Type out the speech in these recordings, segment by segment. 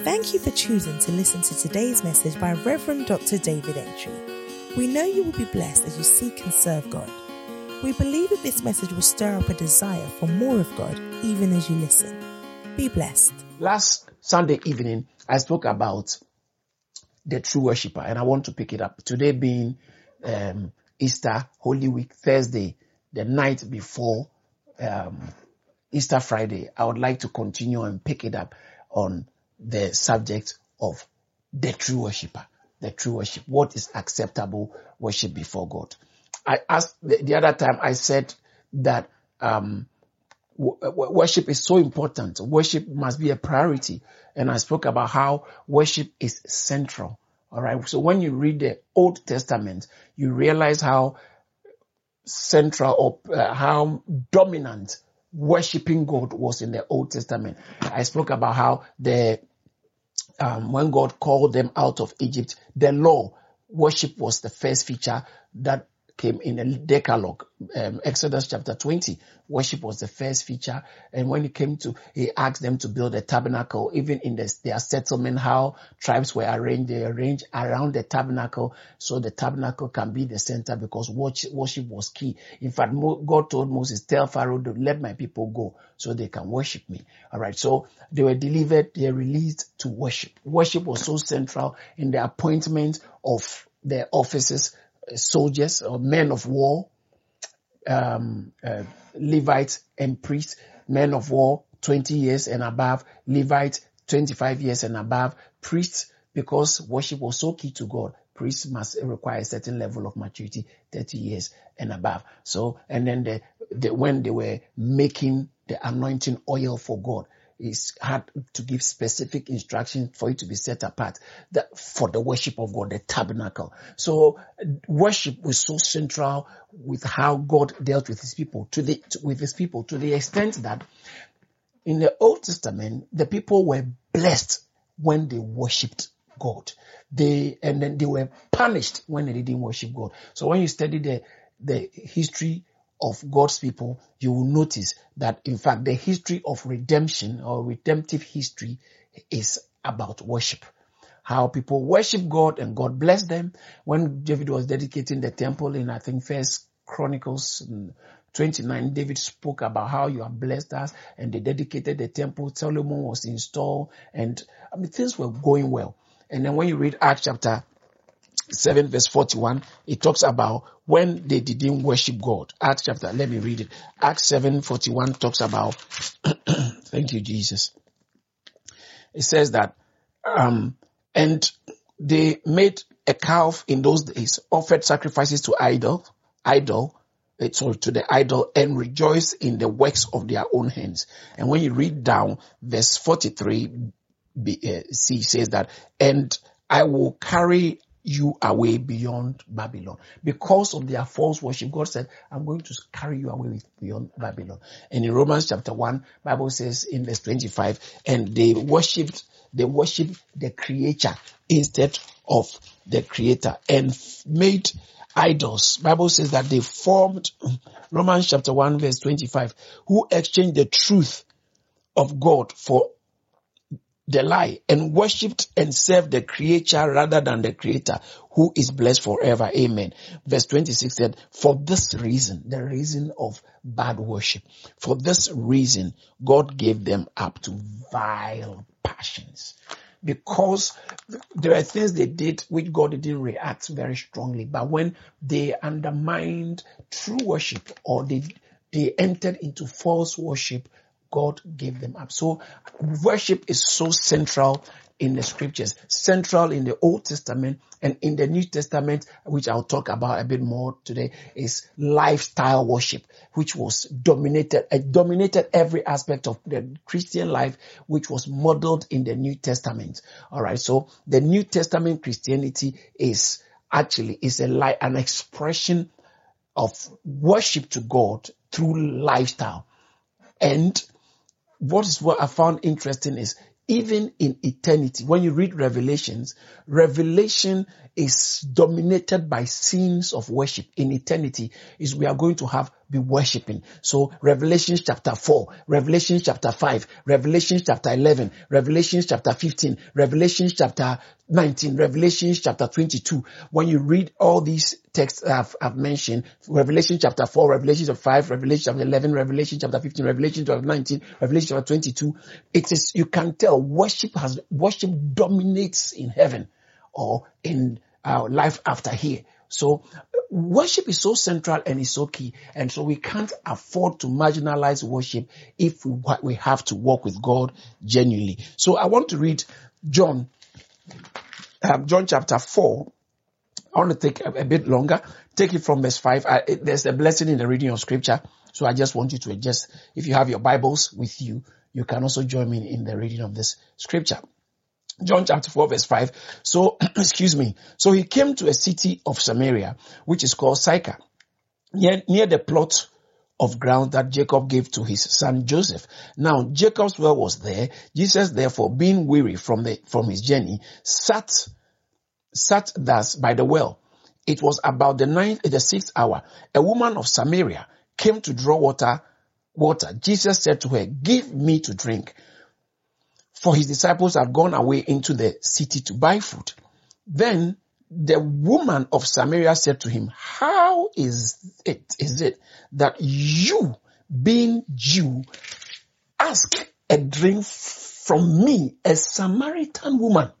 Thank you for choosing to listen to today's message by Reverend Dr. David Entry. We know you will be blessed as you seek and serve God. We believe that this message will stir up a desire for more of God even as you listen. Be blessed. Last Sunday evening, I spoke about the true worshiper, and I want to pick it up. Today being um, Easter, Holy Week, Thursday, the night before um, Easter Friday, I would like to continue and pick it up on the subject of the true worshiper. The true worship. What is acceptable worship before God? I asked the, the other time, I said that um, w- worship is so important. Worship must be a priority. And I spoke about how worship is central. All right. So when you read the Old Testament, you realize how central or uh, how dominant worshiping God was in the Old Testament. I spoke about how the um, when God called them out of Egypt, the law worship was the first feature that came in the Decalogue, um, Exodus chapter 20. Worship was the first feature. And when he came to, he asked them to build a tabernacle, even in the, their settlement, how tribes were arranged, they arranged around the tabernacle so the tabernacle can be the center because worship, was key. In fact, God told Moses, tell Pharaoh to let my people go so they can worship me. All right. So they were delivered, they released to worship. Worship was so central in the appointment of their offices soldiers or men of war, um, uh, Levites and priests, men of war 20 years and above, Levites 25 years and above, priests because worship was so key to God. Priests must require a certain level of maturity, 30 years and above. So, and then the, the, when they were making the anointing oil for God, is had to give specific instructions for it to be set apart that for the worship of God, the tabernacle. So worship was so central with how God dealt with his people to the, to, with his people to the extent that in the Old Testament, the people were blessed when they worshipped God. They, and then they were punished when they didn't worship God. So when you study the, the history of God's people, you will notice that in fact the history of redemption or redemptive history is about worship. How people worship God and God bless them. When David was dedicating the temple in I think first Chronicles mm, 29, David spoke about how you have blessed us and they dedicated the temple. Solomon was installed and I mean things were going well. And then when you read Acts chapter 7 verse 41, it talks about when they didn't worship God. Acts chapter, let me read it. Acts 7 41 talks about, thank you, Jesus. It says that, um, and they made a calf in those days, offered sacrifices to idol, idol, eh, sorry, to the idol and rejoiced in the works of their own hands. And when you read down verse 43, B, uh, C says that, and I will carry you away beyond Babylon. Because of their false worship, God said, I'm going to carry you away beyond Babylon. And in Romans chapter 1, Bible says in verse 25, and they worshipped, they worshipped the creature instead of the creator and made idols. Bible says that they formed, Romans chapter 1 verse 25, who exchanged the truth of God for the lie and worshipped and served the creature rather than the creator who is blessed forever. Amen. Verse 26 said, for this reason, the reason of bad worship, for this reason, God gave them up to vile passions. Because there are things they did which God didn't react very strongly. But when they undermined true worship or they, they entered into false worship, God gave them up. So worship is so central in the scriptures, central in the Old Testament and in the New Testament, which I'll talk about a bit more today, is lifestyle worship, which was dominated, uh, dominated every aspect of the Christian life, which was modeled in the New Testament. All right. So the New Testament Christianity is actually is a like an expression of worship to God through lifestyle. And what is what I found interesting is even in eternity, when you read Revelations, Revelation is dominated by scenes of worship. In eternity, is we are going to have be worshiping. So Revelation chapter 4, Revelation chapter 5, Revelation chapter 11, Revelation chapter 15, Revelation chapter 19, Revelation chapter 22. When you read all these texts I've, I've mentioned, Revelation chapter 4, Revelation chapter 5, Revelation chapter 11, Revelation chapter 15, Revelation chapter 19, Revelation chapter 22, it is, you can tell worship has, worship dominates in heaven or in our life after here. So worship is so central and is so key. And so we can't afford to marginalize worship if we, we have to walk with God genuinely. So I want to read John, um, John chapter 4. I want to take a, a bit longer. Take it from verse 5. I, it, there's a blessing in the reading of scripture. So I just want you to adjust. If you have your Bibles with you, you can also join me in the reading of this scripture. John chapter 4 verse 5. So, excuse me. So he came to a city of Samaria, which is called Sychar, near, near the plot of ground that Jacob gave to his son Joseph. Now Jacob's well was there. Jesus therefore being weary from the, from his journey sat, sat thus by the well. It was about the ninth, the sixth hour. A woman of Samaria came to draw water, water. Jesus said to her, give me to drink for his disciples had gone away into the city to buy food. Then the woman of Samaria said to him, how is it, is it that you being Jew ask a drink from me, a Samaritan woman?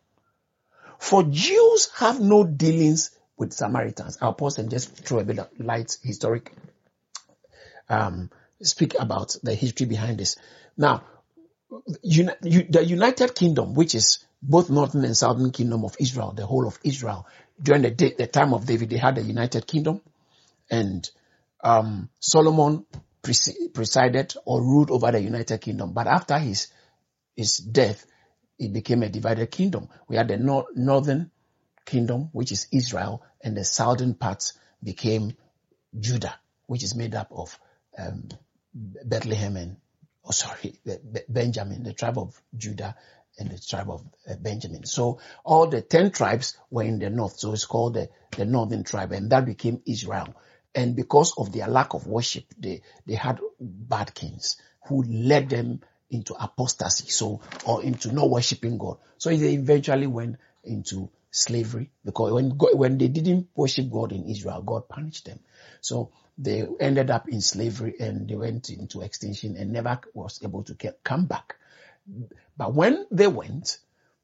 For Jews have no dealings with Samaritans. I'll pause and just throw a bit of light historic, um, speak about the history behind this. Now, the United Kingdom, which is both northern and southern kingdom of Israel, the whole of Israel, during the, day, the time of David, they had the United Kingdom, and um, Solomon presided or ruled over the United Kingdom. But after his his death, it became a divided kingdom. We had the nor- northern kingdom, which is Israel, and the southern parts became Judah, which is made up of um, Bethlehem and oh sorry, Benjamin, the tribe of Judah and the tribe of uh, Benjamin. So all the 10 tribes were in the north. So it's called the, the northern tribe and that became Israel. And because of their lack of worship, they, they had bad kings who led them into apostasy. So, or into not worshiping God. So they eventually went into slavery because when when they didn't worship God in Israel, God punished them. So they ended up in slavery and they went into extinction and never was able to come back. But when they went,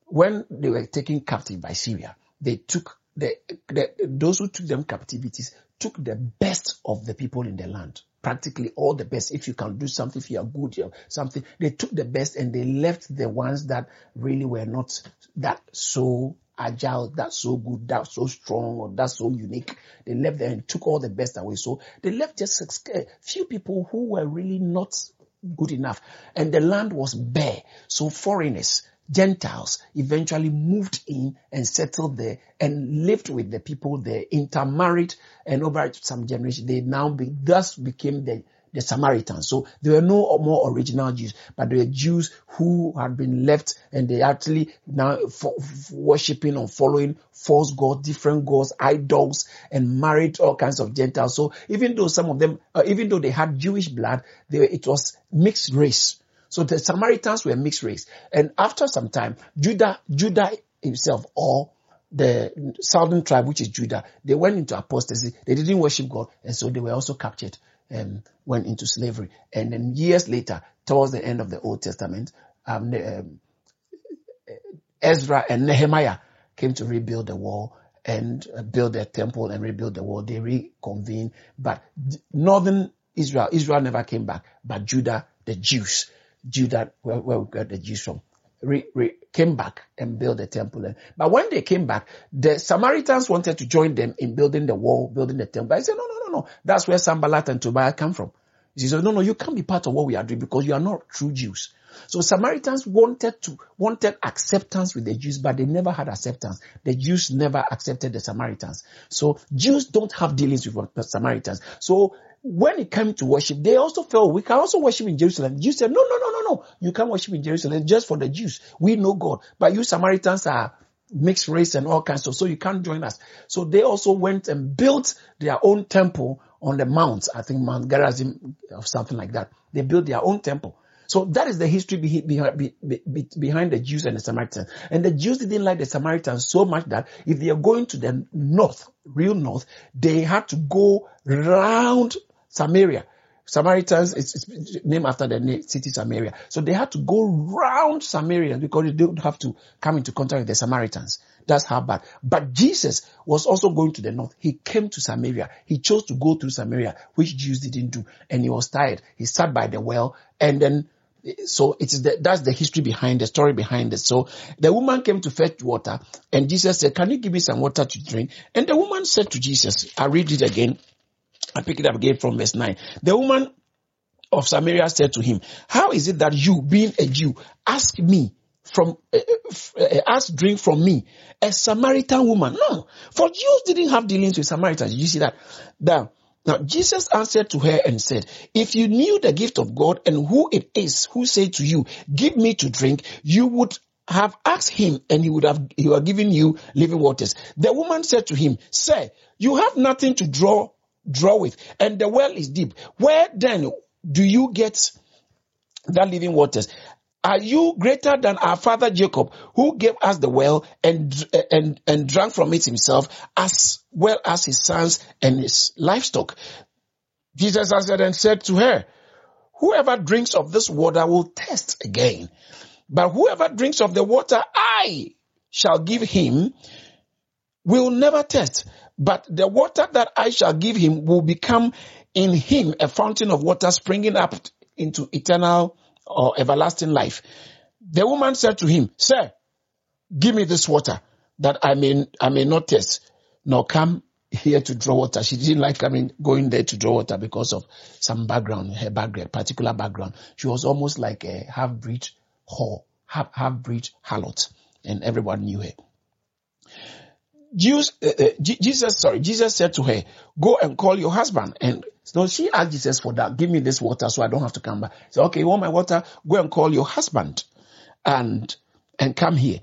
when they were taken captive by Syria, they took the, the, those who took them captivities took the best of the people in the land. Practically all the best. If you can do something, if you are good, you something, they took the best and they left the ones that really were not that so agile, that's so good, that's so strong, or that's so unique. They left there and took all the best away. So they left just a few people who were really not good enough. And the land was bare. So foreigners, Gentiles eventually moved in and settled there and lived with the people there, intermarried, and over some generations, they now be, thus became the the Samaritans. So there were no more original Jews, but there were Jews who had been left and they actually now worshipping or following false gods, different gods, idols, and married all kinds of Gentiles. So even though some of them, uh, even though they had Jewish blood, they, it was mixed race. So the Samaritans were mixed race. And after some time, Judah, Judah himself or the southern tribe, which is Judah, they went into apostasy. They didn't worship God, and so they were also captured um, went into slavery. And then years later, towards the end of the Old Testament, um, um, Ezra and Nehemiah came to rebuild the wall and uh, build their temple and rebuild the wall. They reconvened, but northern Israel, Israel never came back, but Judah, the Jews, Judah, where, where we got the Jews from, re, re, came back and built the temple. But when they came back, the Samaritans wanted to join them in building the wall, building the temple. I said, no, no, no. That's where Sanballat and Tobiah come from. He said, no, no, you can't be part of what we are doing because you are not true Jews. So Samaritans wanted to, wanted acceptance with the Jews, but they never had acceptance. The Jews never accepted the Samaritans. So Jews don't have dealings with Samaritans. So when it came to worship, they also felt we can also worship in Jerusalem. Jews said, no, no, no, no, no. You can't worship in Jerusalem just for the Jews. We know God. But you Samaritans are mixed race and all kinds of, so you can't join us. So they also went and built their own temple on the mount, I think Mount Gerizim or something like that. They built their own temple. So that is the history behind, the Jews and the Samaritans. And the Jews didn't like the Samaritans so much that if they are going to the north, real north, they had to go round Samaria. Samaritans, it's, it's, named after the city Samaria. So they had to go round Samaria because they don't have to come into contact with the Samaritans. That's how bad. But Jesus was also going to the north. He came to Samaria. He chose to go through Samaria, which Jews didn't do. And he was tired. He sat by the well and then so it is the, that's the history behind the story behind it. So the woman came to fetch water and Jesus said, can you give me some water to drink? And the woman said to Jesus, I read it again. I pick it up again from verse 9. The woman of Samaria said to him, how is it that you being a Jew ask me from, uh, uh, ask drink from me, a Samaritan woman? No, for Jews didn't have dealings with Samaritans. You see that? Now, now Jesus answered to her and said, if you knew the gift of God and who it is who said to you, give me to drink, you would have asked him and he would have, he would have given you living waters. The woman said to him, sir, you have nothing to draw, draw with and the well is deep. Where then do you get that living waters? Are you greater than our father Jacob, who gave us the well and, and, and drank from it himself, as well as his sons and his livestock? Jesus answered and said to her, whoever drinks of this water will thirst again. But whoever drinks of the water I shall give him will never thirst. But the water that I shall give him will become in him a fountain of water springing up into eternal or everlasting life. The woman said to him, Sir, give me this water that I may, I may not taste, nor come here to draw water. She didn't like coming, going there to draw water because of some background, her background, particular background. She was almost like a half-breed whore, half, half-breed harlot, and everyone knew her. Jews, uh, uh, Jesus, sorry, Jesus said to her, go and call your husband. And so she asked Jesus for that. Give me this water so I don't have to come back. So, okay, you want my water? Go and call your husband and, and come here.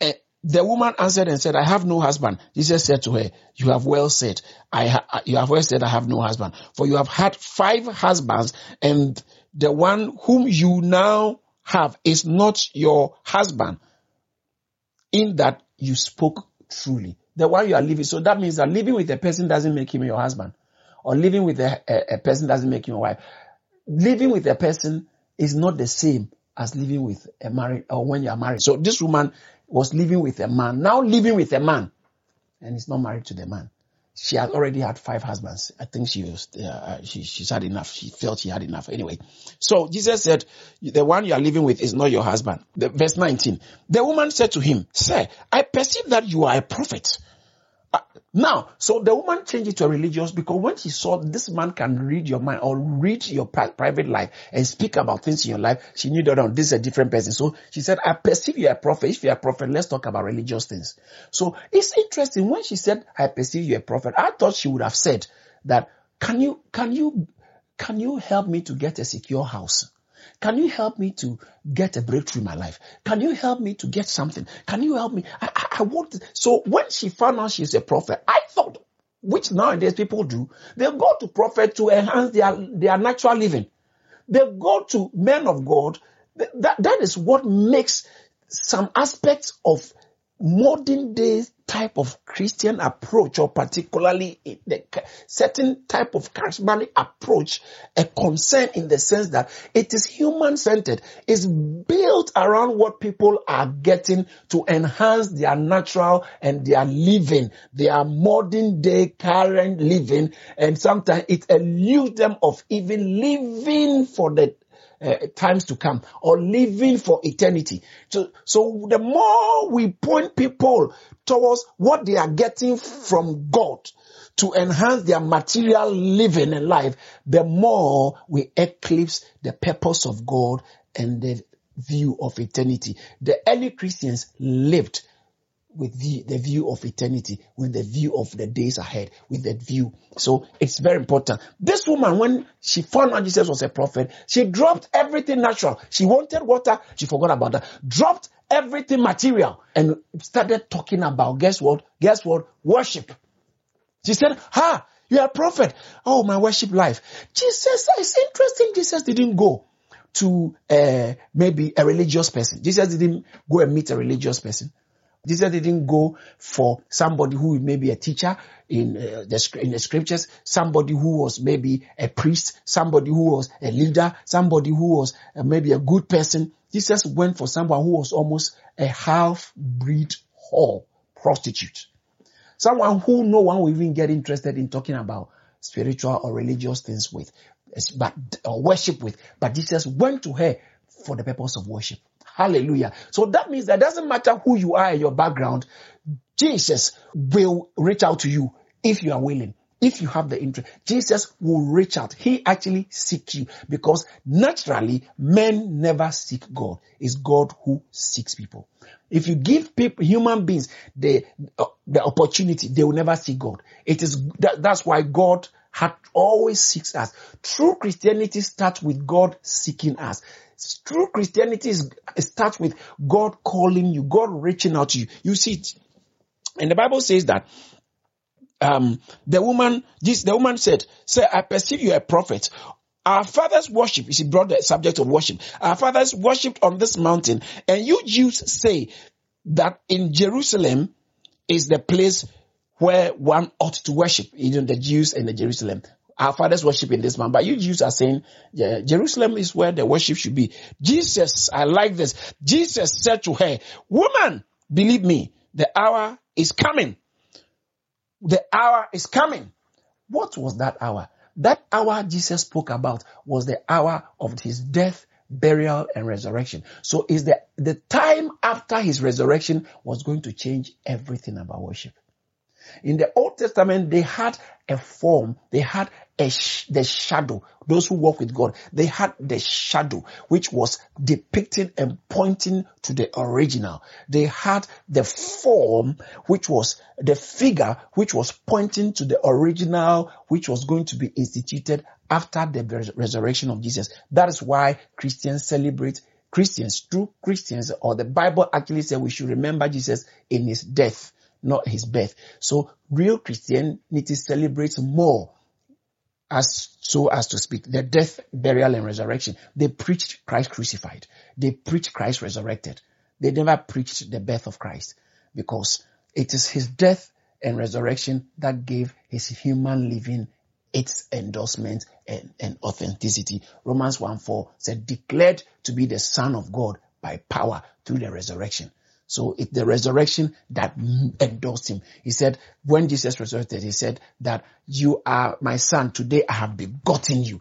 Uh, the woman answered and said, I have no husband. Jesus said to her, you have well said, I ha- you have well said, I have no husband. For you have had five husbands and the one whom you now have is not your husband in that you spoke truly. The one you are living. So that means that living with a person doesn't make him your husband. Or living with a, a, a person doesn't make you a wife. Living with a person is not the same as living with a married or when you are married. So this woman was living with a man, now living with a man, and is not married to the man she had already had five husbands. I think she was, uh, she, she's had enough. She felt she had enough. Anyway, so Jesus said, the one you are living with is not your husband. The, verse 19. The woman said to him, sir, I perceive that you are a prophet. Now, so the woman changed it to a religious because when she saw this man can read your mind or read your private life and speak about things in your life, she knew that this is a different person. So she said, I perceive you're a prophet. If you're a prophet, let's talk about religious things. So it's interesting when she said, I perceive you're a prophet. I thought she would have said that, can you, can you, can you help me to get a secure house? Can you help me to get a breakthrough in my life? Can you help me to get something? Can you help me? I, I, I want. So when she found out she's a prophet, I thought, which nowadays people do, they go to prophet to enhance their, their natural living. They go to men of God. That, that is what makes some aspects of modern day type of Christian approach or particularly the certain type of charismatic approach a concern in the sense that it is human centered. It's built around what people are getting to enhance their natural and their living, their modern day current living. And sometimes it eludes them of even living for the uh, times to come or living for eternity. So, so the more we point people towards what they are getting from God to enhance their material living and life, the more we eclipse the purpose of God and the view of eternity. The early Christians lived with the, the view of eternity, with the view of the days ahead, with that view. So it's very important. This woman, when she found out Jesus was a prophet, she dropped everything natural. She wanted water, she forgot about that. Dropped everything material and started talking about, guess what? Guess what? Worship. She said, ha, You are a prophet. Oh, my worship life. Jesus, it's interesting. Jesus didn't go to uh, maybe a religious person. Jesus didn't go and meet a religious person. Jesus didn't go for somebody who may be a teacher in uh, the in the scriptures, somebody who was maybe a priest, somebody who was a leader, somebody who was uh, maybe a good person. Jesus went for someone who was almost a half-breed whore, prostitute. Someone who no one will even get interested in talking about spiritual or religious things with, but or worship with. But Jesus went to her for the purpose of worship. Hallelujah. So that means that doesn't matter who you are your background, Jesus will reach out to you if you are willing. If you have the interest, Jesus will reach out. He actually seeks you because naturally men never seek God. It's God who seeks people. If you give people, human beings, the, uh, the opportunity, they will never see God. It is, that, that's why God had always seeks us. True Christianity starts with God seeking us. True Christianity is, starts with God calling you, God reaching out to you. You see it. And the Bible says that um, the woman, this, the woman said, say, I perceive you a prophet. Our fathers worship, she brought the subject of worship. Our fathers worshipped on this mountain, and you Jews say that in Jerusalem is the place where one ought to worship, even the Jews and the Jerusalem. Our fathers worship in this man, but you Jews are saying yeah, Jerusalem is where the worship should be. Jesus, I like this. Jesus said to her, woman, believe me, the hour is coming. The hour is coming. What was that hour? That hour Jesus spoke about was the hour of his death, burial, and resurrection. So is the, the time after his resurrection was going to change everything about worship. In the Old Testament, they had a form, they had a sh- the shadow. Those who walk with God, they had the shadow, which was depicting and pointing to the original. They had the form, which was the figure, which was pointing to the original, which was going to be instituted after the res- resurrection of Jesus. That is why Christians celebrate Christians, true Christians, or the Bible actually says we should remember Jesus in his death not his birth. So real Christianity celebrates more as so as to speak the death, burial, and resurrection. They preached Christ crucified. They preached Christ resurrected. They never preached the birth of Christ because it is his death and resurrection that gave his human living its endorsement and, and authenticity. Romans 1 4 said, declared to be the Son of God by power through the resurrection. So it's the resurrection that endorsed him. He said, when Jesus resurrected, he said that you are my son. Today I have begotten you.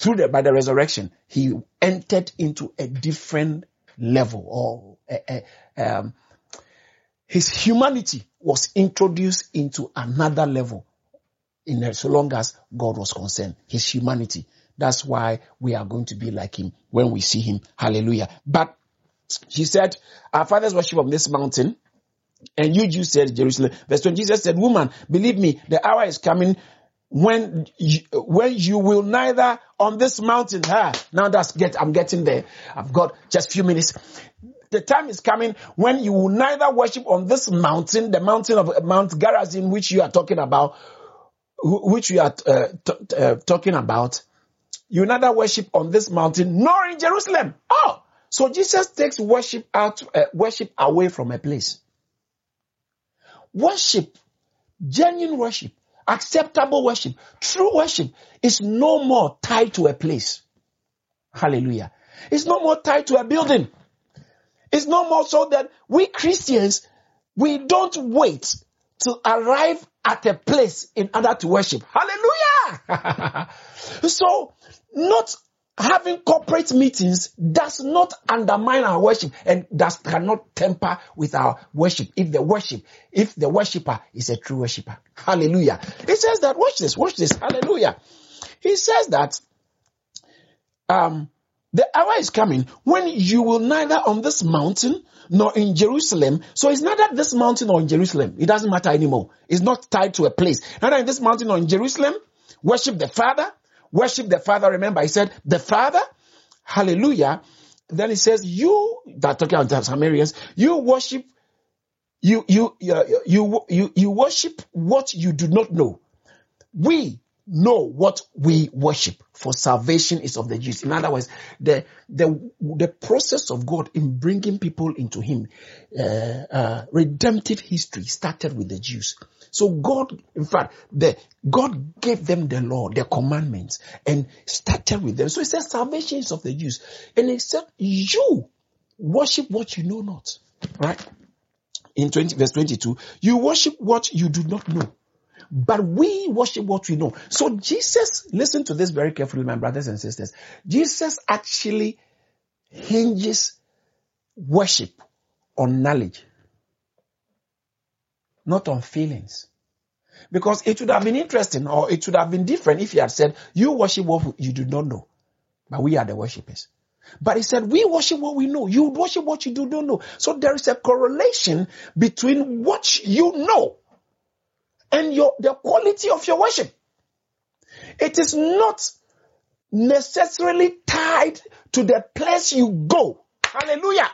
Through the, by the resurrection, he entered into a different level or a, a, um, his humanity was introduced into another level in so long as God was concerned, his humanity. That's why we are going to be like him when we see him. Hallelujah. But she said, Our fathers worship on this mountain. And you Jews said Jerusalem. Verse 20, Jesus said, Woman, believe me, the hour is coming when you, when you will neither on this mountain. Ah, now that's get, I'm getting there. I've got just a few minutes. The time is coming when you will neither worship on this mountain, the mountain of Mount Gerizim, which you are talking about, which you are uh, t- uh, talking about. You neither worship on this mountain nor in Jerusalem. Oh, so Jesus takes worship out, uh, worship away from a place. Worship, genuine worship, acceptable worship, true worship is no more tied to a place. Hallelujah. It's no more tied to a building. It's no more so that we Christians, we don't wait to arrive at a place in order to worship. Hallelujah. so not having corporate meetings does not undermine our worship and does cannot temper with our worship if the worship if the worshiper is a true worshiper hallelujah he says that watch this watch this hallelujah he says that um the hour is coming when you will neither on this mountain nor in Jerusalem. So it's neither this mountain or in Jerusalem. It doesn't matter anymore. It's not tied to a place. Neither in this mountain or in Jerusalem. Worship the Father worship the Father. Remember, he said, the Father, hallelujah. Then he says, you, that talking about Samaritans, you worship, you, you, you, you, you, you worship what you do not know. we know what we worship for salvation is of the Jews. In other words, the, the, the process of God in bringing people into Him, uh, uh, redemptive history started with the Jews. So God, in fact, the, God gave them the law, the commandments, and started with them. So He says salvation is of the Jews. And He said, you worship what you know not. Right? In 20, verse 22, you worship what you do not know but we worship what we know. So Jesus, listen to this very carefully, my brothers and sisters. Jesus actually hinges worship on knowledge, not on feelings. Because it would have been interesting or it would have been different if he had said, you worship what you do not know, but we are the worshippers. But he said, we worship what we know. You worship what you do not know. So there is a correlation between what you know and your, the quality of your worship. It is not necessarily tied to the place you go. Hallelujah.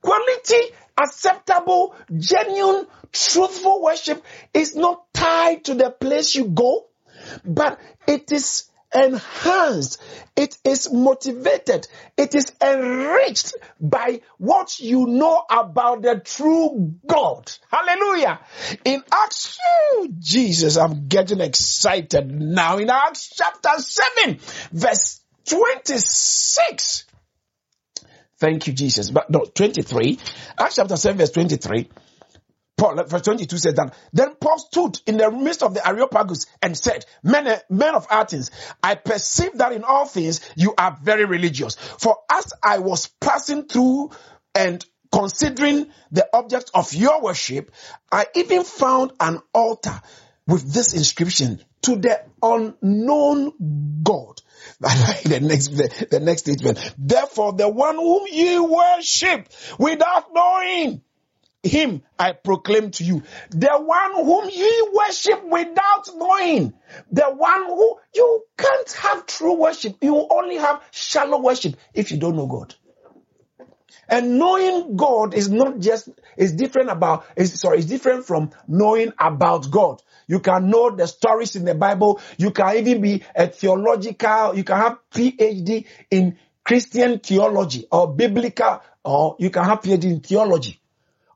Quality, acceptable, genuine, truthful worship is not tied to the place you go, but it is enhanced, it is motivated, it is enriched by what you know about the true God. Hallelujah. In Acts, Jesus, I'm getting excited now. In Acts chapter 7, verse 26. Thank you, Jesus. But no, 23. Acts chapter 7, verse 23. Paul, verse 22 says that, then Paul stood in the midst of the Areopagus and said, men, eh, men of Athens, I perceive that in all things you are very religious. For as I was passing through and considering the object of your worship, I even found an altar with this inscription to the unknown God. the next, the, next statement. Therefore, the one whom ye worship without knowing him I proclaim to you. The one whom ye worship without knowing. The one who you can't have true worship. You only have shallow worship if you don't know God. And knowing God is not just, is different about, is, sorry, it's different from knowing about God. You can know the stories in the Bible. You can even be a theological, you can have PhD in Christian theology or biblical, or you can have PhD in theology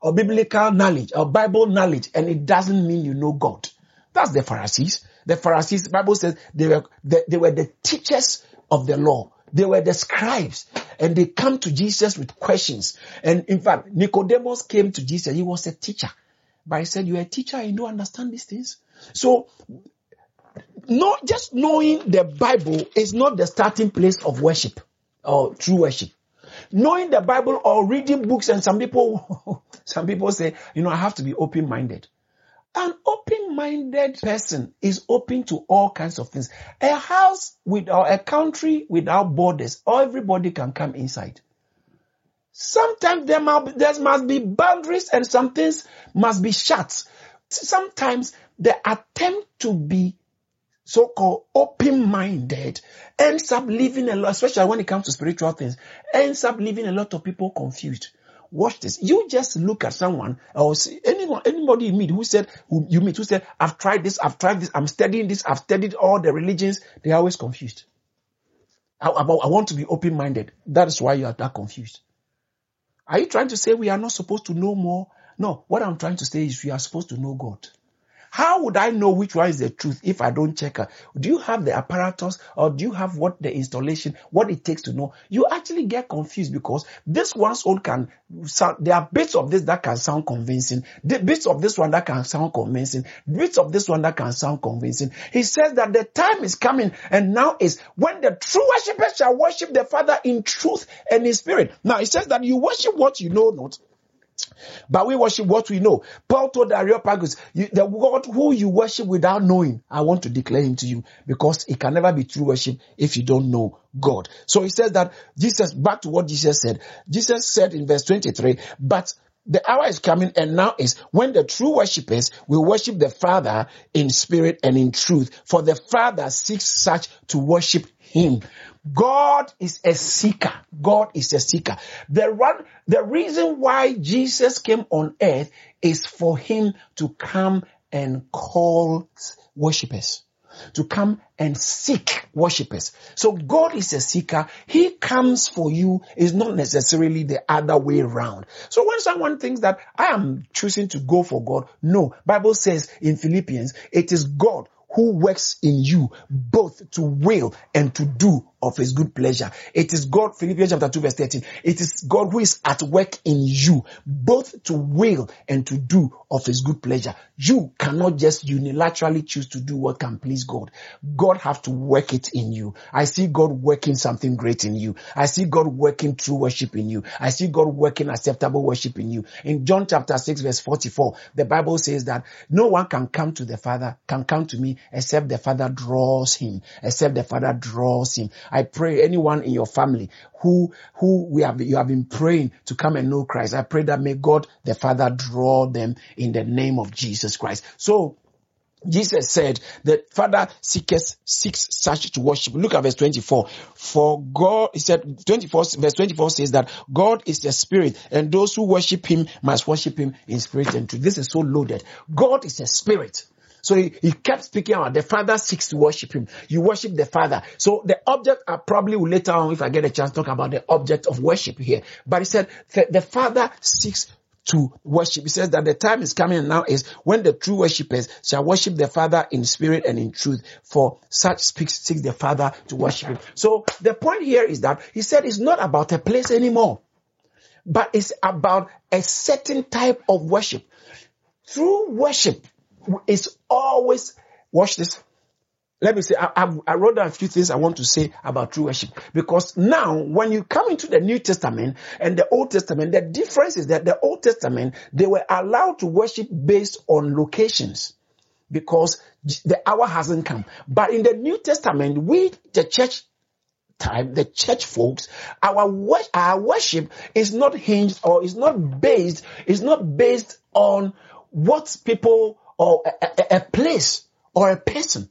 or biblical knowledge or Bible knowledge and it doesn't mean you know God. That's the Pharisees. The Pharisees, the Bible says they were, they, they were the teachers of the law. They were the scribes and they come to Jesus with questions. And in fact, Nicodemus came to Jesus. He was a teacher, but I said, you're a teacher and you don't understand these things. So not just knowing the Bible is not the starting place of worship or true worship knowing the Bible or reading books and some people, some people say, you know, I have to be open-minded. An open-minded person is open to all kinds of things. A house without a country without borders, everybody can come inside. Sometimes there must, there must be boundaries and some things must be shut. Sometimes the attempt to be so-called open-minded ends up leaving a lot, especially when it comes to spiritual things, ends up leaving a lot of people confused. Watch this. You just look at someone or see anyone, anybody you meet who said, who you meet who said, I've tried this, I've tried this, I'm studying this, I've studied all the religions. They're always confused. I, I, I want to be open-minded. That is why you are that confused. Are you trying to say we are not supposed to know more? No, what I'm trying to say is we are supposed to know God. How would I know which one is the truth if I don't check her? Do you have the apparatus or do you have what the installation, what it takes to know? You actually get confused because this one's own can sound, there are bits of this that can sound convincing, the bits of this one that can sound convincing, bits of this one that can sound convincing. He says that the time is coming and now is when the true worshippers shall worship the Father in truth and in spirit. Now he says that you worship what you know not but we worship what we know. Paul told Areopagus, the God who you worship without knowing, I want to declare him to you because it can never be true worship if you don't know God. So he says that Jesus, back to what Jesus said. Jesus said in verse 23, but the hour is coming and now is when the true worshippers will worship the Father in spirit and in truth. For the Father seeks such to worship him. God is a seeker. God is a seeker. The run, the reason why Jesus came on earth is for him to come and call worshippers to come and seek worshippers. So God is a seeker. He comes for you is not necessarily the other way around. So when someone thinks that I am choosing to go for God, no, Bible says in Philippians, it is God who works in you both to will and to do of his good pleasure. It is God, Philippians chapter 2 verse 13. It is God who is at work in you, both to will and to do of his good pleasure. You cannot just unilaterally choose to do what can please God. God have to work it in you. I see God working something great in you. I see God working true worship in you. I see God working acceptable worship in you. In John chapter 6 verse 44, the Bible says that no one can come to the Father, can come to me except the Father draws him, except the Father draws him. I pray anyone in your family who, who we have, you have been praying to come and know Christ. I pray that may God the Father draw them in the name of Jesus Christ. So, Jesus said that Father seeketh, seeks such to worship. Look at verse 24. For God, he said, 24, verse 24 says that God is the spirit and those who worship him must worship him in spirit and truth. This is so loaded. God is a spirit. So he, he kept speaking about the father seeks to worship him. You worship the father. So the object, I probably will later on, if I get a chance, talk about the object of worship here. But he said the, the father seeks to worship. He says that the time is coming now is when the true worshippers shall worship the Father in spirit and in truth. For such speaks, seeks the Father to worship him. So the point here is that he said it's not about a place anymore, but it's about a certain type of worship. True worship is always, watch this. Let me say, I, I, I wrote down a few things I want to say about true worship. Because now, when you come into the New Testament and the Old Testament, the difference is that the Old Testament, they were allowed to worship based on locations because the hour hasn't come. But in the New Testament, we, the church time, the church folks, our our worship is not hinged or is not based, is not based on what people or a, a, a place or a person.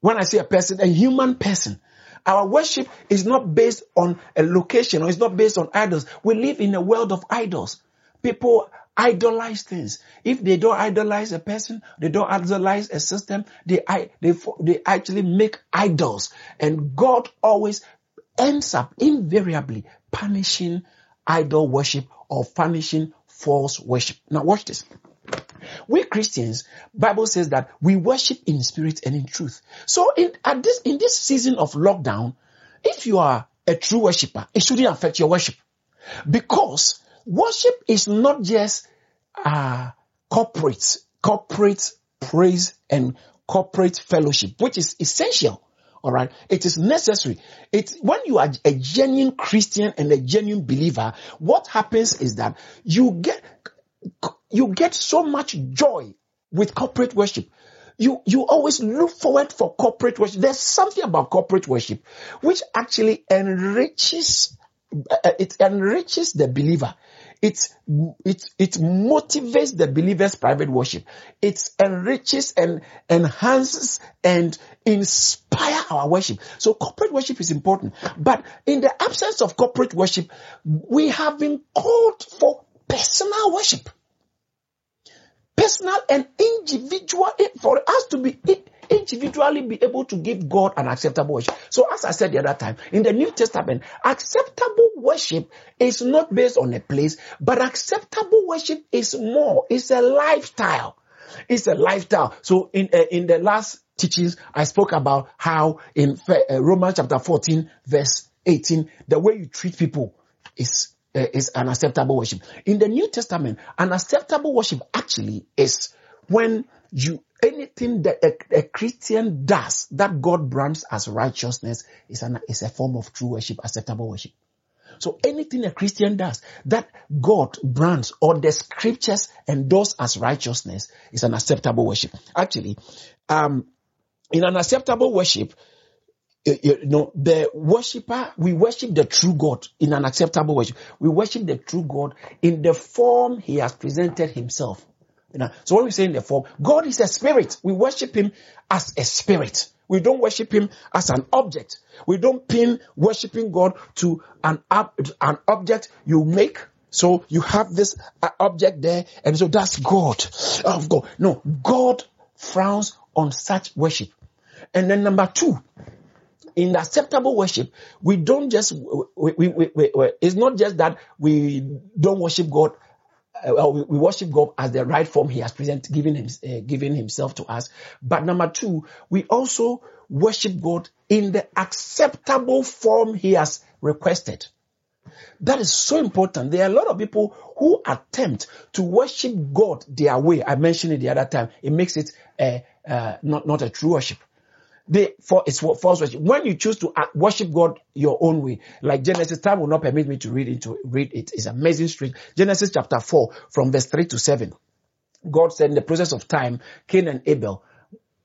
When I say a person, a human person. Our worship is not based on a location or it's not based on idols. We live in a world of idols. People idolize things. If they don't idolize a person, they don't idolize a system, they, they, they actually make idols. And God always ends up invariably punishing idol worship or punishing false worship. Now watch this. We Christians, Bible says that we worship in spirit and in truth. So in, at this, in this season of lockdown, if you are a true worshiper, it shouldn't affect your worship. Because worship is not just, uh, corporate, corporate praise and corporate fellowship, which is essential. All right. It is necessary. It's when you are a genuine Christian and a genuine believer, what happens is that you get you get so much joy with corporate worship. You, you always look forward for corporate worship. There's something about corporate worship which actually enriches, uh, it enriches the believer. It, it, it motivates the believer's private worship. It enriches and enhances and inspire our worship. So corporate worship is important. But in the absence of corporate worship, we have been called for personal worship personal and individual for us to be individually be able to give God an acceptable worship. So as I said the other time, in the New Testament, acceptable worship is not based on a place, but acceptable worship is more, it's a lifestyle. It's a lifestyle. So in, uh, in the last teachings, I spoke about how in uh, Romans chapter 14 verse 18, the way you treat people is uh, is an acceptable worship. In the New Testament, an acceptable worship actually is when you anything that a, a, Christian does that God brands as righteousness is an is a form of true worship, acceptable worship. So anything a Christian does that God brands or the scriptures endorse as righteousness is an acceptable worship. Actually, um, in an acceptable worship, you know, the worshiper, we worship the true God in an acceptable worship. We worship the true God in the form he has presented himself. You know, so when we say in the form, God is a spirit. We worship him as a spirit. We don't worship him as an object. We don't pin worshiping God to an, an object you make So you have this uh, object there, and so that's God. Of God. No, God frowns on such worship. And then number two, in acceptable worship, we don't just, we, we, we, it's not just that we don't worship God, uh, we, worship God as the right form He has presented, giving, him, uh, giving Himself to us. But number two, we also worship God in the acceptable form He has requested. That is so important. There are a lot of people who attempt to worship God their way. I mentioned it the other time. It makes it uh, uh, not, not a true worship. They, for it's false worship. When you choose to uh, worship God your own way, like Genesis, time will not permit me to read into read it. It's amazing street. Genesis chapter four, from verse three to seven. God said in the process of time, Cain and Abel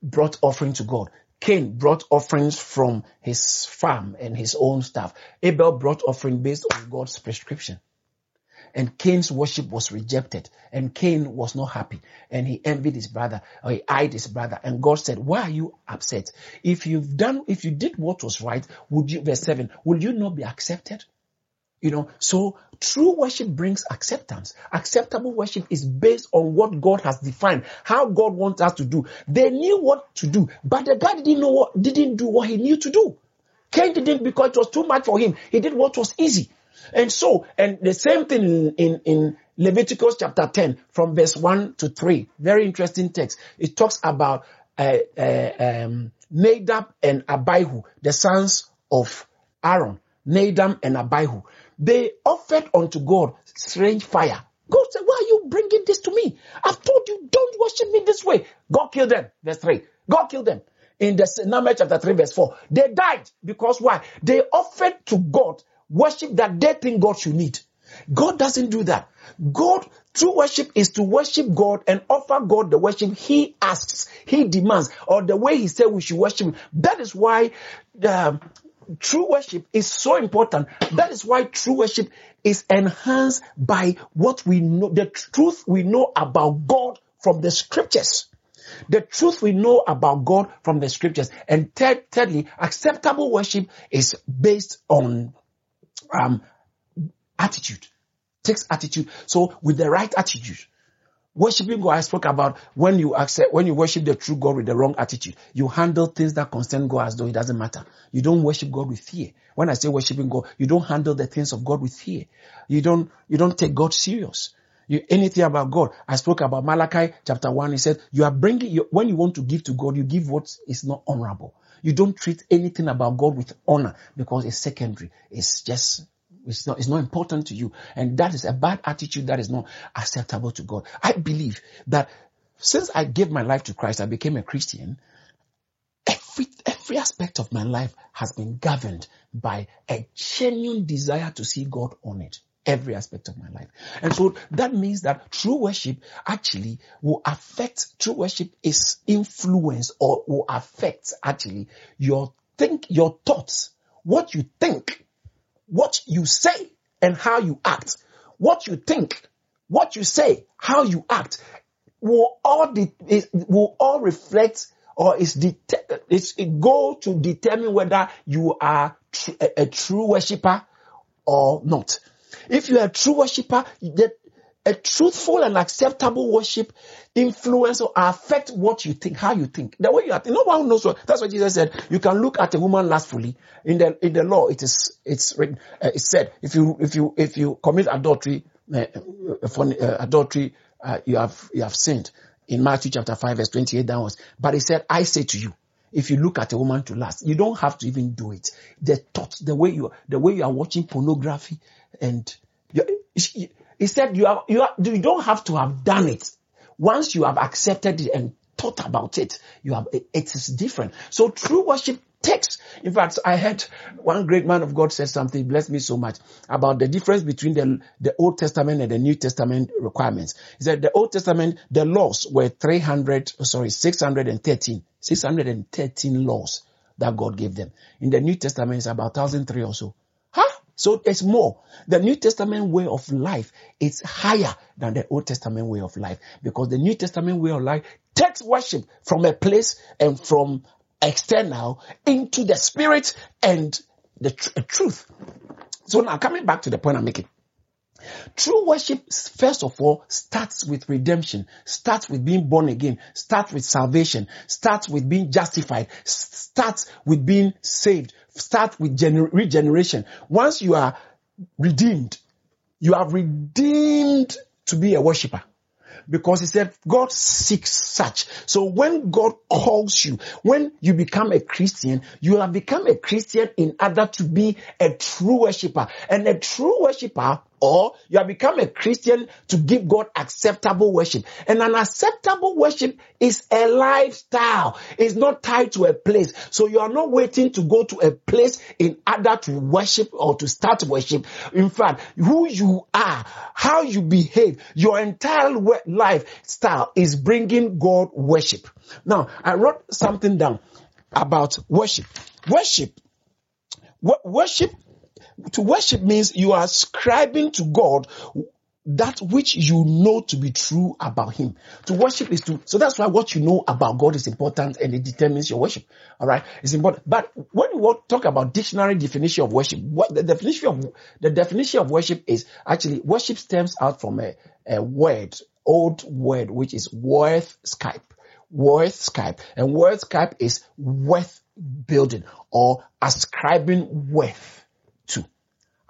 brought offering to God. Cain brought offerings from his farm and his own stuff. Abel brought offering based on God's prescription. And Cain's worship was rejected. And Cain was not happy. And he envied his brother, or he eyed his brother. And God said, why are you upset? If you've done, if you did what was right, would you, verse 7, will you not be accepted? You know, so true worship brings acceptance. Acceptable worship is based on what God has defined, how God wants us to do. They knew what to do, but the guy didn't know what, didn't do what he knew to do. Cain didn't because it was too much for him. He did what was easy. And so, and the same thing in, in, Leviticus chapter 10 from verse 1 to 3. Very interesting text. It talks about uh, uh, um, Nadab and Abihu, the sons of Aaron. Nadab and Abihu. They offered unto God strange fire. God said, why are you bringing this to me? I've told you, don't worship me this way. God killed them. Verse 3. God killed them. In the Numbers chapter 3 verse 4. They died because why? They offered to God worship that they think God should need. God doesn't do that. God, true worship is to worship God and offer God the worship He asks, He demands, or the way He said we should worship Him. That is why um, true worship is so important. That is why true worship is enhanced by what we know, the truth we know about God from the scriptures. The truth we know about God from the scriptures. And third, thirdly, acceptable worship is based on um, attitude. Takes attitude. So with the right attitude, worshiping God, I spoke about when you accept, when you worship the true God with the wrong attitude, you handle things that concern God as though it doesn't matter. You don't worship God with fear. When I say worshiping God, you don't handle the things of God with fear. You don't, you don't take God serious. You, anything about God. I spoke about Malachi chapter one. He said, you are bringing, you, when you want to give to God, you give what is not honorable. You don't treat anything about God with honor because it's secondary. It's just it's not, it's not important to you. And that is a bad attitude that is not acceptable to God. I believe that since I gave my life to Christ, I became a Christian. Every, every aspect of my life has been governed by a genuine desire to see God on it every aspect of my life. And so that means that true worship actually will affect, true worship is influence or will affect actually your think, your thoughts, what you think, what you say and how you act. What you think, what you say, how you act will all, de- will all reflect or is det- it's a goal to determine whether you are tr- a, a true worshiper or not. If you are a true worshiper, a truthful and acceptable worship influence or affect what you think, how you think, the way you are. No one knows what. That's what Jesus said. You can look at a woman lustfully. In the in the law, it is it's written. Uh, it said if you if you if you commit adultery, uh, for uh, adultery, uh, you have you have sinned. In Matthew chapter five verse twenty eight downwards. But he said, I say to you, if you look at a woman to lust, you don't have to even do it. The thought, the way you the way you are watching pornography, and he said you have, you, have, you don't have to have done it. Once you have accepted it and thought about it, you have, it is different. So true worship takes, in fact, I heard one great man of God said something, blessed me so much, about the difference between the, the Old Testament and the New Testament requirements. He said the Old Testament, the laws were 300, sorry, 613, 613 laws that God gave them. In the New Testament, it's about 1003 or so. So it's more. The New Testament way of life is higher than the Old Testament way of life because the New Testament way of life takes worship from a place and from external into the spirit and the tr- truth. So now coming back to the point I'm making. True worship, first of all, starts with redemption, starts with being born again, starts with salvation, starts with being justified, starts with being saved, starts with gener- regeneration. Once you are redeemed, you are redeemed to be a worshiper because he said God seeks such. So when God calls you, when you become a Christian, you have become a Christian in order to be a true worshiper. And a true worshiper or you have become a Christian to give God acceptable worship. And an acceptable worship is a lifestyle. It's not tied to a place. So you are not waiting to go to a place in order to worship or to start worship. In fact, who you are, how you behave, your entire lifestyle is bringing God worship. Now, I wrote something down about worship. Worship worship to worship means you are ascribing to God that which you know to be true about him. To worship is to, so that's why what you know about God is important and it determines your worship. Alright? It's important. But when we talk about dictionary definition of worship, what the definition of, the definition of worship is actually worship stems out from a, a word, old word, which is worthscipe. Worth Skype. And worthscipe is worth building or ascribing worth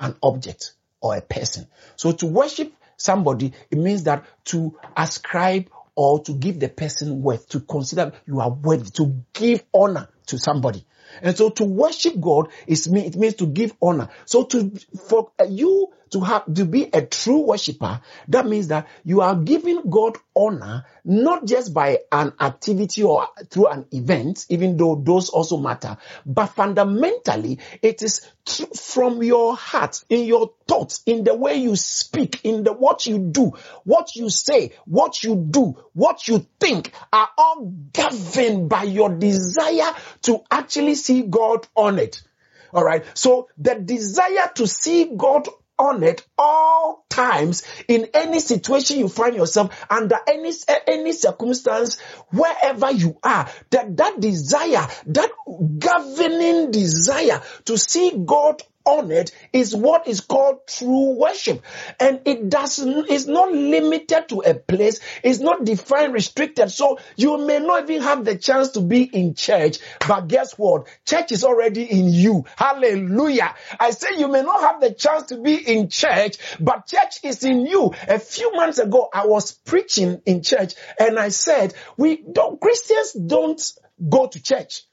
an object or a person. So to worship somebody, it means that to ascribe or to give the person worth, to consider you are worthy, to give honor to somebody. And so to worship God is it means to give honor. So to, for you to have, to be a true worshiper, that means that you are giving God honor, not just by an activity or through an event, even though those also matter, but fundamentally it is from your heart, in your thoughts, in the way you speak, in the what you do, what you say, what you do, what you think are all governed by your desire to actually see God on it. All right. So the desire to see God on it all times in any situation you find yourself under any any circumstance wherever you are that that desire that governing desire to see god honored is what is called true worship. And it doesn't, it's not limited to a place. It's not defined, restricted. So you may not even have the chance to be in church, but guess what? Church is already in you. Hallelujah. I say you may not have the chance to be in church, but church is in you. A few months ago, I was preaching in church and I said, we don't, Christians don't go to church.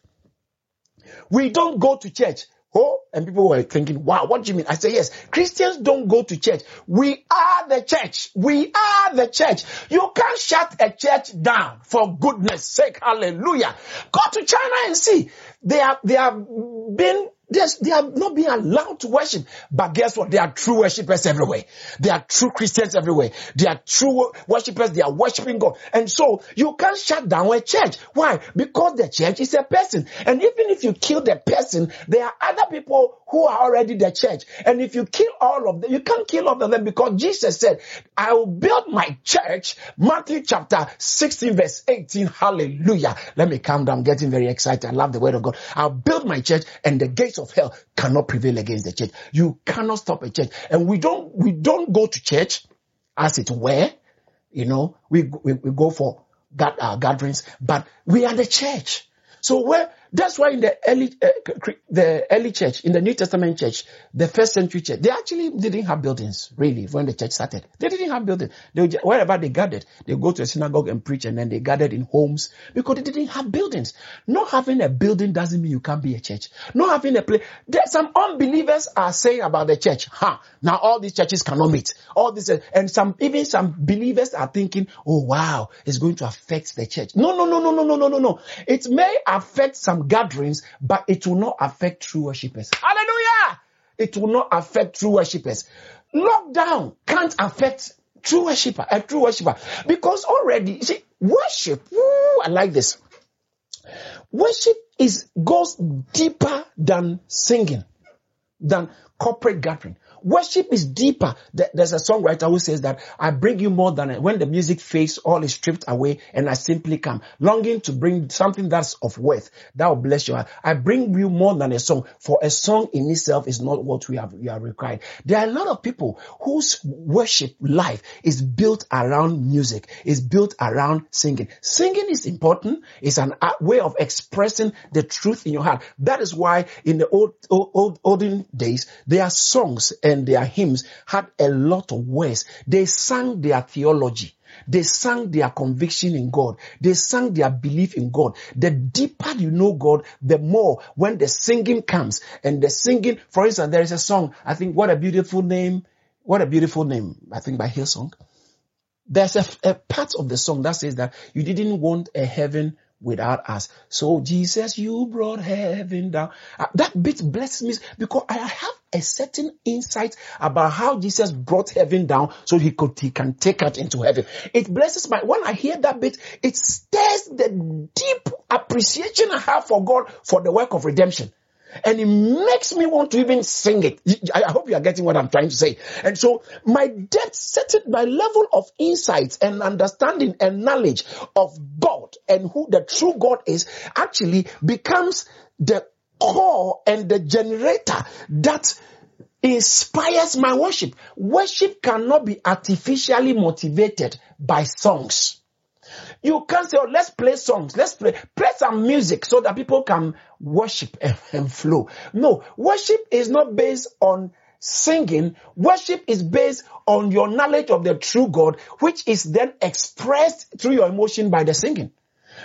We don't go to church. Oh, and people were thinking, wow, what do you mean? I say, yes, Christians don't go to church. We are the church. We are the church. You can't shut a church down for goodness sake. Hallelujah. Go to China and see. They have, they have been they are not being allowed to worship. But guess what? They are true worshippers everywhere. They are true Christians everywhere. They are true worshippers. They are worshiping God. And so you can't shut down a church. Why? Because the church is a person. And even if you kill the person, there are other people who are already the church. And if you kill all of them, you can't kill all of them because Jesus said, I will build my church. Matthew chapter 16 verse 18. Hallelujah. Let me calm down. I'm getting very excited. I love the word of God. I'll build my church and the gates of hell cannot prevail against the church. You cannot stop a church. And we don't, we don't go to church as it were. You know, we, we, we go for uh, gatherings, but we are the church. So where that's why in the early, uh, the early church, in the New Testament church, the first century church, they actually didn't have buildings, really, when the church started. They didn't have buildings. They, wherever they gathered, they go to a synagogue and preach and then they gathered in homes because they didn't have buildings. Not having a building doesn't mean you can't be a church. Not having a place. There, some unbelievers are saying about the church, huh, now all these churches cannot meet. All this, and some, even some believers are thinking, oh wow, it's going to affect the church. No, no, no, no, no, no, no, no, no. It may affect some gatherings, but it will not affect true worshippers. Hallelujah! It will not affect true worshippers. Lockdown can't affect true worshipper, a true worshipper, because already, see, worship, I like this. Worship is, goes deeper than singing, than corporate gathering. Worship is deeper. There's a songwriter who says that I bring you more than when the music fades, all is stripped away and I simply come longing to bring something that's of worth that will bless heart. I bring you more than a song for a song in itself is not what we have, we are required. There are a lot of people whose worship life is built around music, is built around singing. Singing is important. It's an way of expressing the truth in your heart. That is why in the old, old, olden days, there are songs and their hymns had a lot of words. They sang their theology. They sang their conviction in God. They sang their belief in God. The deeper you know God, the more when the singing comes and the singing, for instance, there is a song, I think, what a beautiful name. What a beautiful name. I think by Hillsong. There's a, a part of the song that says that you didn't want a heaven without us. So Jesus, you brought heaven down. Uh, that bit blesses me because I have a certain insight about how Jesus brought heaven down so he could, he can take us into heaven. It blesses my, when I hear that bit, it stirs the deep appreciation I have for God for the work of redemption and it makes me want to even sing it. I hope you are getting what I'm trying to say. And so my depth, certain my level of insight and understanding and knowledge of God and who the true God is actually becomes the core and the generator that inspires my worship. Worship cannot be artificially motivated by songs. You can't say, oh, let's play songs. Let's play, play some music so that people can worship and, and flow. No, worship is not based on singing. Worship is based on your knowledge of the true God, which is then expressed through your emotion by the singing.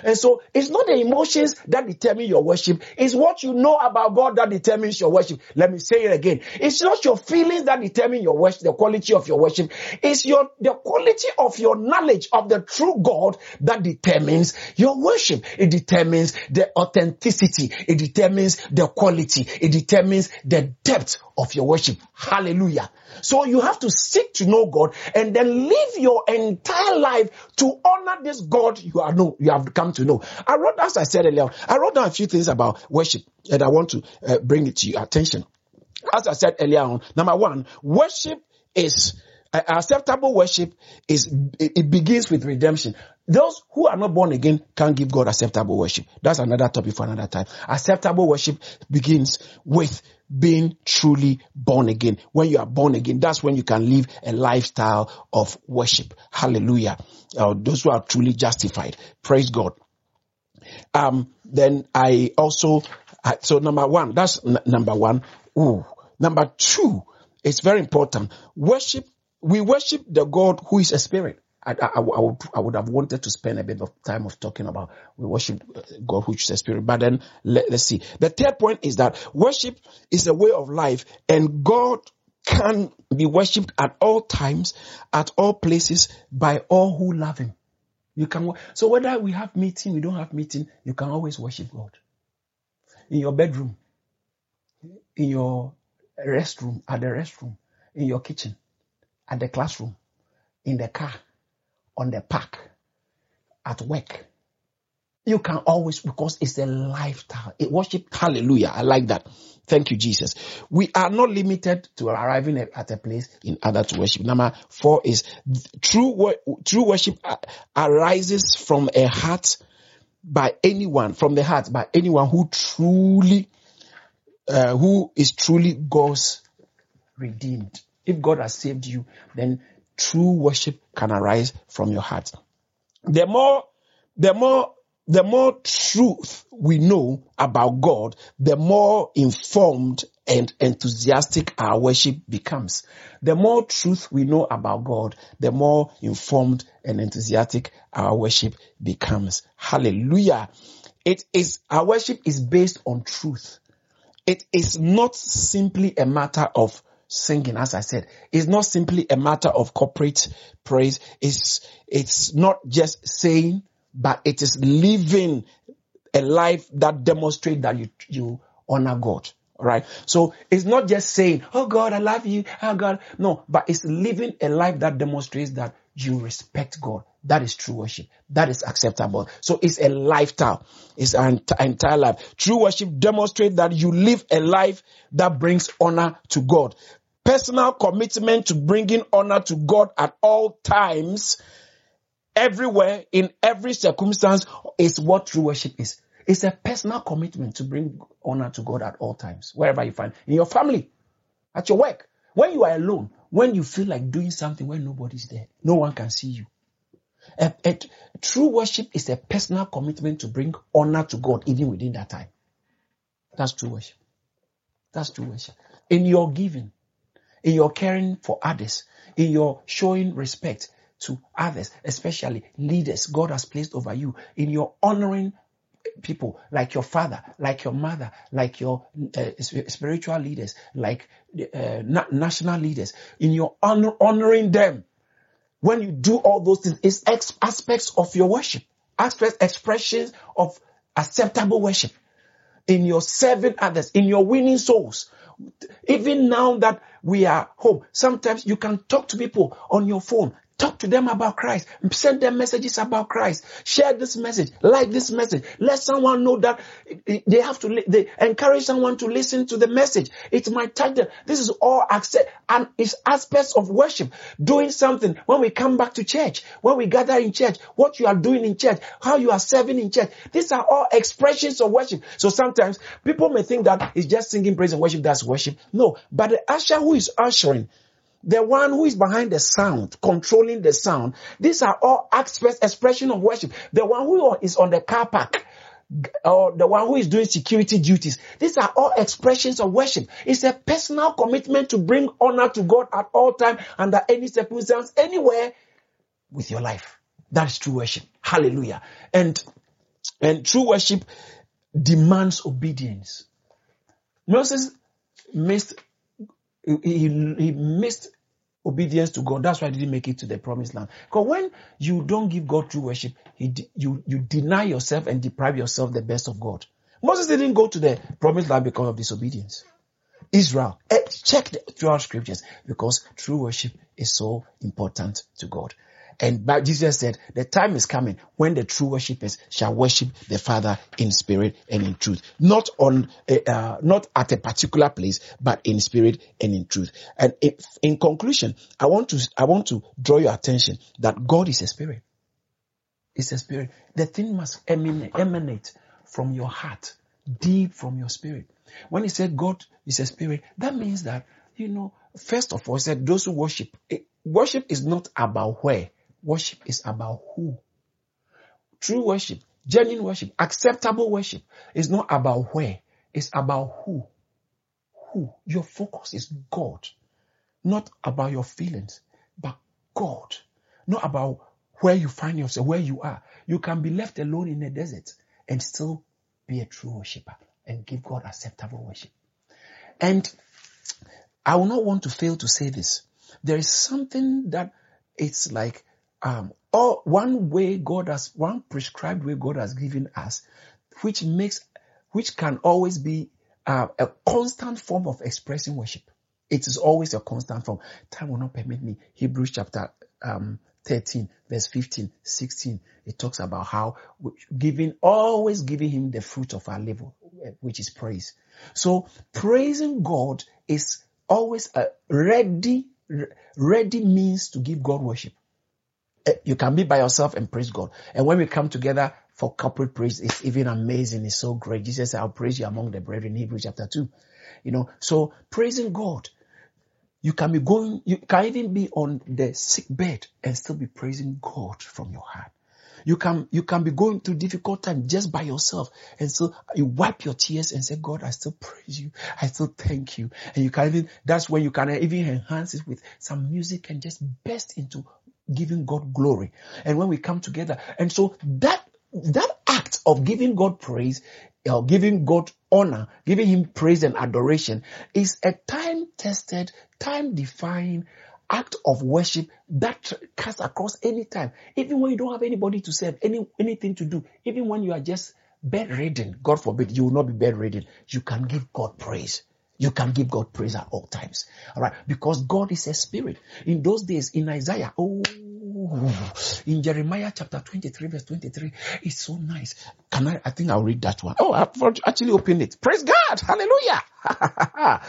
And so it's not the emotions that determine your worship. It's what you know about God that determines your worship. Let me say it again. It's not your feelings that determine your worship, the quality of your worship. It's your, the quality of your knowledge of the true God that determines your worship. It determines the authenticity. It determines the quality. It determines the depth of your worship. Hallelujah. So you have to seek to know God and then live your entire life to honor this God you are know, you have come to know. I wrote, as I said earlier, I wrote down a few things about worship and I want to uh, bring it to your attention. As I said earlier on, number one, worship is uh, acceptable worship is it begins with redemption. Those who are not born again can't give God acceptable worship. That's another topic for another time. Acceptable worship begins with being truly born again. When you are born again, that's when you can live a lifestyle of worship. Hallelujah. Uh, those who are truly justified. Praise God. Um, then I also, so number one, that's n- number one. Ooh. Number two, it's very important. Worship, we worship the God who is a spirit. I, I, I, would, I would have wanted to spend a bit of time of talking about we worship uh, God which is a spirit. But then let, let's see. The third point is that worship is a way of life and God can be worshipped at all times, at all places by all who love him. You can, so whether we have meeting, we don't have meeting, you can always worship God. In your bedroom, in your restroom, at the restroom, in your kitchen, at the classroom, in the car, on the park, at work. You can always, because it's a lifestyle. It worship, hallelujah. I like that. Thank you, Jesus. We are not limited to arriving at a place in order to worship. Number four is true, true worship arises from a heart by anyone, from the heart by anyone who truly, uh, who is truly God's redeemed. If God has saved you, then true worship can arise from your heart. The more, the more, the more truth we know about God, the more informed and enthusiastic our worship becomes. The more truth we know about God, the more informed and enthusiastic our worship becomes. Hallelujah. It is, our worship is based on truth. It is not simply a matter of singing, as I said, is not simply a matter of corporate praise. It's, it's not just saying, but it is living a life that demonstrates that you, you honor God. Right. So it's not just saying, Oh God, I love you. Oh God. No, but it's living a life that demonstrates that you respect God. That is true worship. That is acceptable. So it's a lifestyle. It's an entire life. True worship demonstrates that you live a life that brings honor to God. personal commitment to bringing honor to God at all times, everywhere, in every circumstance, is what true worship is. It's a personal commitment to bring honor to God at all times, wherever you find, in your family, at your work, when you are alone, when you feel like doing something when nobody's there, no one can see you. A, a, true worship is a personal commitment to bring honor to God even within that time. That's true worship. That's true worship. In your giving, in your caring for others, in your showing respect to others, especially leaders God has placed over you, in your honoring people like your father, like your mother, like your uh, spiritual leaders, like uh, na- national leaders, in your honor, honoring them. When you do all those things, it's ex- aspects of your worship, aspects, expressions of acceptable worship. In your serving others, in your winning souls. Even now that we are home, sometimes you can talk to people on your phone. Talk to them about Christ. Send them messages about Christ. Share this message. Like this message. Let someone know that they have to, they encourage someone to listen to the message. It might touch them. This is all accept and it's aspects of worship. Doing something when we come back to church, when we gather in church, what you are doing in church, how you are serving in church. These are all expressions of worship. So sometimes people may think that it's just singing praise and worship. That's worship. No, but the usher who is ushering, the one who is behind the sound, controlling the sound. These are all aspects, expression of worship. The one who is on the car park, or the one who is doing security duties. These are all expressions of worship. It's a personal commitment to bring honor to God at all time, under any circumstance, anywhere with your life. That's true worship. Hallelujah. And, and true worship demands obedience. Moses missed he, he missed obedience to God. That's why he didn't make it to the promised land. Because when you don't give God true worship, he, you, you deny yourself and deprive yourself the best of God. Moses didn't go to the promised land because of disobedience. Israel, eh, check the 12 scriptures because true worship is so important to God. And Jesus said, the time is coming when the true worshippers shall worship the Father in spirit and in truth. Not on, uh, not at a particular place, but in spirit and in truth. And if, in conclusion, I want to, I want to draw your attention that God is a spirit. It's a spirit. The thing must emanate, emanate from your heart, deep from your spirit. When he said God is a spirit, that means that, you know, first of all, he said those who worship, worship is not about where, Worship is about who. True worship, genuine worship, acceptable worship is not about where, it's about who. Who. Your focus is God. Not about your feelings, but God. Not about where you find yourself, where you are. You can be left alone in the desert and still be a true worshiper and give God acceptable worship. And I will not want to fail to say this. There is something that it's like um, or one way God has, one prescribed way God has given us, which makes, which can always be uh, a constant form of expressing worship. It is always a constant form. Time will not permit me. Hebrews chapter um, 13, verse 15, 16. It talks about how giving, always giving him the fruit of our labor, which is praise. So praising God is always a ready, ready means to give God worship. Eh, you can be by yourself and praise God. And when we come together for corporate praise, it's even amazing. It's so great. Jesus said, I'll praise you among the brethren Hebrews chapter 2. You know, so praising God. You can be going, you can even be on the sick bed and still be praising God from your heart. You can, you can be going through difficult time just by yourself. And so you wipe your tears and say, God, I still praise you. I still thank you. And you can even, that's when you can even enhance it with some music and just burst into giving God glory. And when we come together, and so that, that act of giving God praise, or giving God honor, giving Him praise and adoration is a time tested, time defined act of worship that cuts across any time. Even when you don't have anybody to serve, any, anything to do, even when you are just bedridden, God forbid, you will not be bedridden, you can give God praise. You can give God praise at all times. All right. Because God is a spirit. In those days, in Isaiah, oh, in Jeremiah chapter 23, verse 23, it's so nice. Can I, I think I'll read that one. Oh, I've actually opened it. Praise God. Hallelujah.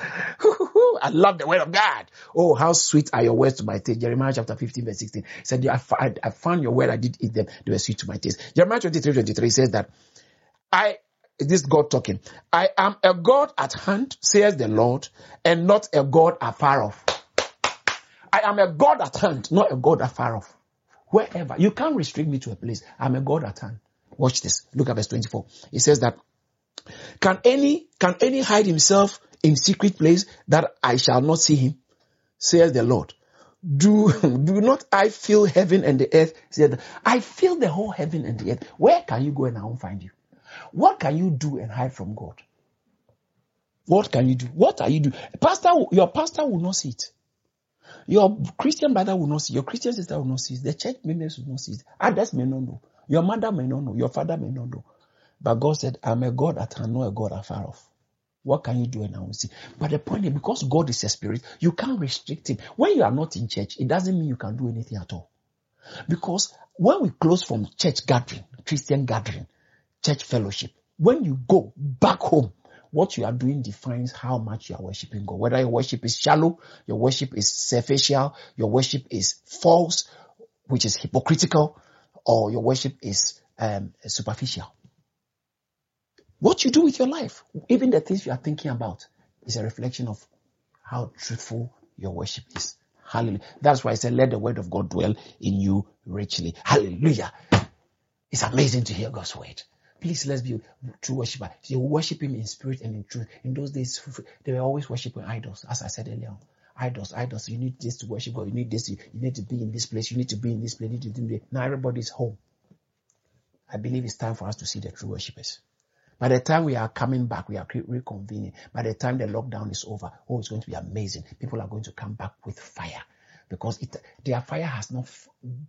I love the word of God. Oh, how sweet are your words to my taste. Jeremiah chapter 15, verse 16 said, I, found your word. I did eat them. They were sweet to my taste. Jeremiah 23, 23 says that I, this God talking, I am a God at hand, says the Lord, and not a God afar off. I am a God at hand, not a God afar off. Wherever. You can't restrict me to a place. I'm a God at hand. Watch this. Look at verse 24. It says that, can any, can any hide himself in secret place that I shall not see him? Says the Lord. Do, do not I feel heaven and the earth? Said, I feel the whole heaven and the earth. Where can you go and I won't find you? What can you do and hide from God? What can you do? What are you doing? Pastor, your pastor will not see it. Your Christian brother will not see. Your Christian sister will not see. The church members will not see. Others may not know. Your mother may not know. Your father may not know. But God said, I'm a God at hand, not a God afar off. What can you do and I will see? But the point is, because God is a spirit, you can't restrict him. When you are not in church, it doesn't mean you can do anything at all. Because when we close from church gathering, Christian gathering, church fellowship, when you go back home, what you are doing defines how much you are worshiping God. Whether your worship is shallow, your worship is superficial, your worship is false, which is hypocritical, or your worship is um, superficial. What you do with your life, even the things you are thinking about, is a reflection of how truthful your worship is. Hallelujah. That's why I said, let the word of God dwell in you richly. Hallelujah. It's amazing to hear God's word. Please, let's be true worshiper. You worship Him in spirit and in truth. In those days, they were always worshiping idols, as I said earlier. Idols, idols. You need this to worship God. You need this. You need to be in this place. You need to be in this place. You need to. Now everybody's home. I believe it's time for us to see the true worshippers. By the time we are coming back, we are reconvening. By the time the lockdown is over, oh, it's going to be amazing. People are going to come back with fire because it, their fire has not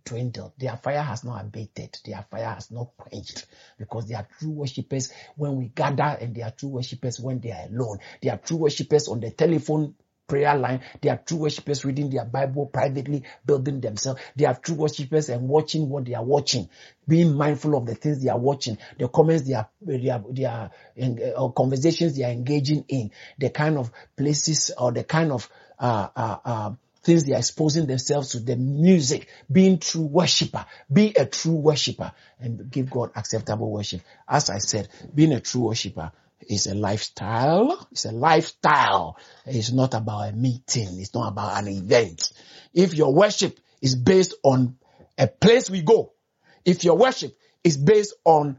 dwindled, their fire has not abated, their fire has not quenched because they are true worshippers when we gather and they are true worshippers when they are alone. They are true worshippers on the telephone prayer line. They are true worshippers reading their Bible privately, building themselves. They are true worshippers and watching what they are watching, being mindful of the things they are watching, the comments they are, they are, they are uh, conversations they are engaging in, the kind of places or the kind of uh, uh, uh things they are exposing themselves to, the music, being true worshiper, be a true worshiper and give God acceptable worship. As I said, being a true worshiper is a lifestyle. It's a lifestyle. It's not about a meeting. It's not about an event. If your worship is based on a place we go, if your worship is based on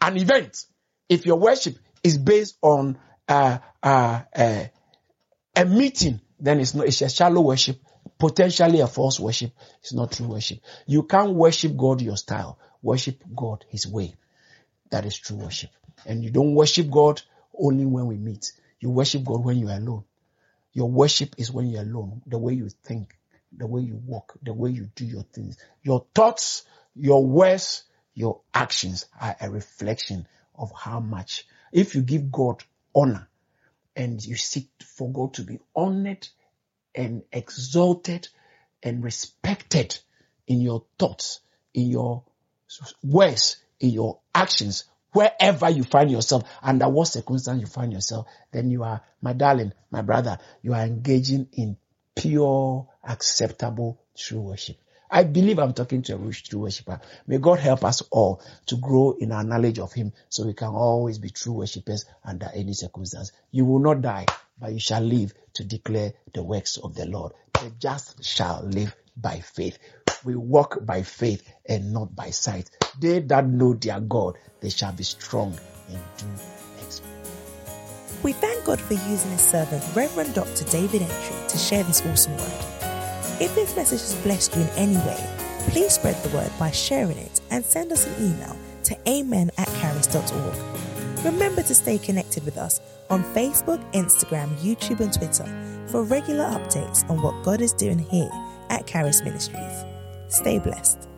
an event, if your worship is based on uh, uh, uh, a meeting, then it's not, it's a shallow worship, potentially a false worship. It's not true worship. You can't worship God your style. Worship God his way. That is true worship. And you don't worship God only when we meet. You worship God when you're alone. Your worship is when you're alone. The way you think, the way you walk, the way you do your things. Your thoughts, your words, your actions are a reflection of how much. If you give God honor, and you seek for God to be honored and exalted and respected in your thoughts, in your words, in your actions, wherever you find yourself, under what circumstance you find yourself, then you are, my darling, my brother, you are engaging in pure, acceptable, true worship. I believe I'm talking to a true worshiper. May God help us all to grow in our knowledge of Him so we can always be true worshippers under any circumstance. You will not die, but you shall live to declare the works of the Lord. The just shall live by faith. We walk by faith and not by sight. They that know their God, they shall be strong and do exploit. We thank God for using his servant, Reverend Dr. David Entry, to share this awesome word. If this message has blessed you in any way, please spread the word by sharing it and send us an email to amen at caris.org. Remember to stay connected with us on Facebook, Instagram, YouTube, and Twitter for regular updates on what God is doing here at Caris Ministries. Stay blessed.